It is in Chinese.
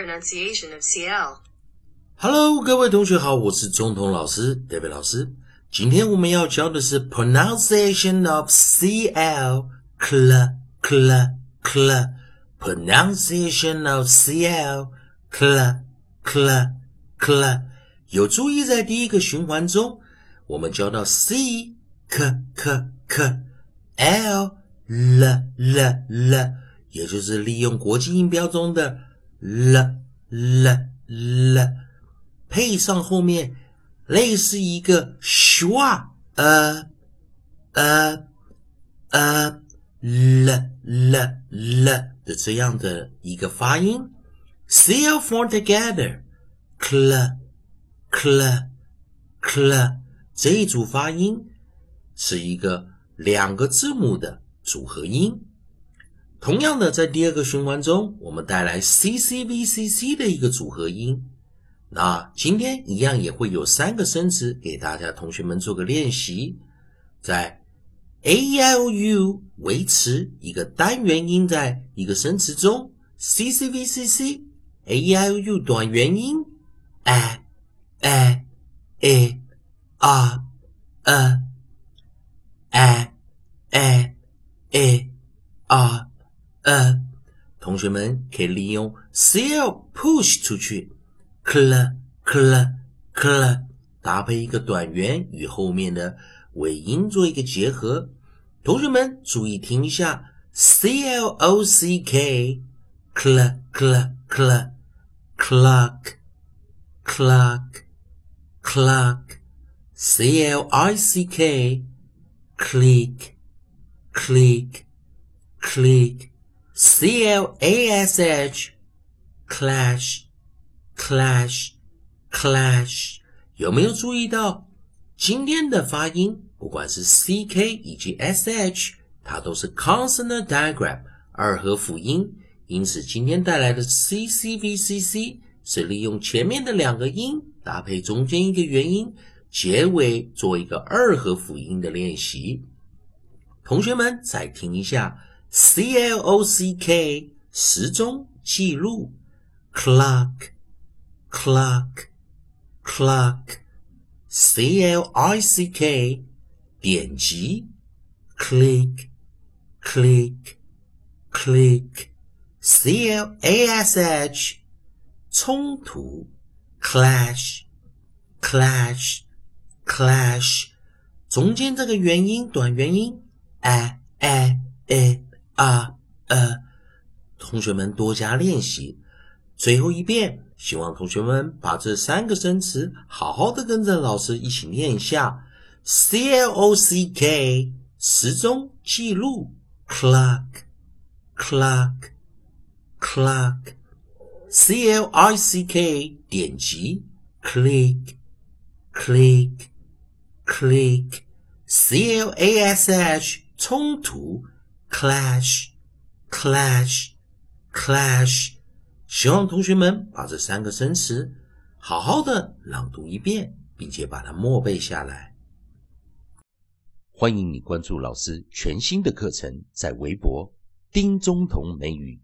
pronunciation of CL. Hello，各位同学好，我是中通老师 David 老师。今天我们要教的是 pronunciation of CL cl cl cl pronunciation of CL cl cl cl。有注意在第一个循环中，我们教到 C k k k l l l l，也就是利用国际音标中的 L l l，配上后面类似一个 schwa 呃呃呃 l l l 的这样的一个发音，cl for together cl cl cl 这一组发音是一个两个字母的组合音。同样的，在第二个循环中，我们带来 c c v c c 的一个组合音。那今天一样也会有三个生词给大家同学们做个练习，在 a e i o u 维持一个单元音在一个生词中，c c v c c a e i o u 短元音 a a a r a a a a r a，同学们可以利用 cl push 出去，cl cl cl 搭配一个短元与后面的尾音做一个结合。同学们注意听一下，c l o c k cl cl cl clock clock clock c l i c k click click click c l a s h clash clash clash 有没有注意到今天的发音？不管是 c k 以及 s h，它都是 consonant diagram 二合辅音。因此，今天带来的 c c v c c 是利用前面的两个音搭配中间一个元音，结尾做一个二合辅音的练习。同学们再听一下 c l o c k 时钟记录 clock clock clock c l i c k 点击 click click click c l a s h 冲突 clash clash clash 中间这个元音短元音 a a a 啊，呃同学们多加练习。最后一遍，希望同学们把这三个生词好好的跟着老师一起念一下。C L O C K 时钟记录 clock clock clock C L I C K 点击 click click click C L A S H 冲突 clash clash clash 希望同学们把这三个生词好好的朗读一遍，并且把它默背下来。欢迎你关注老师全新的课程，在微博丁中同美语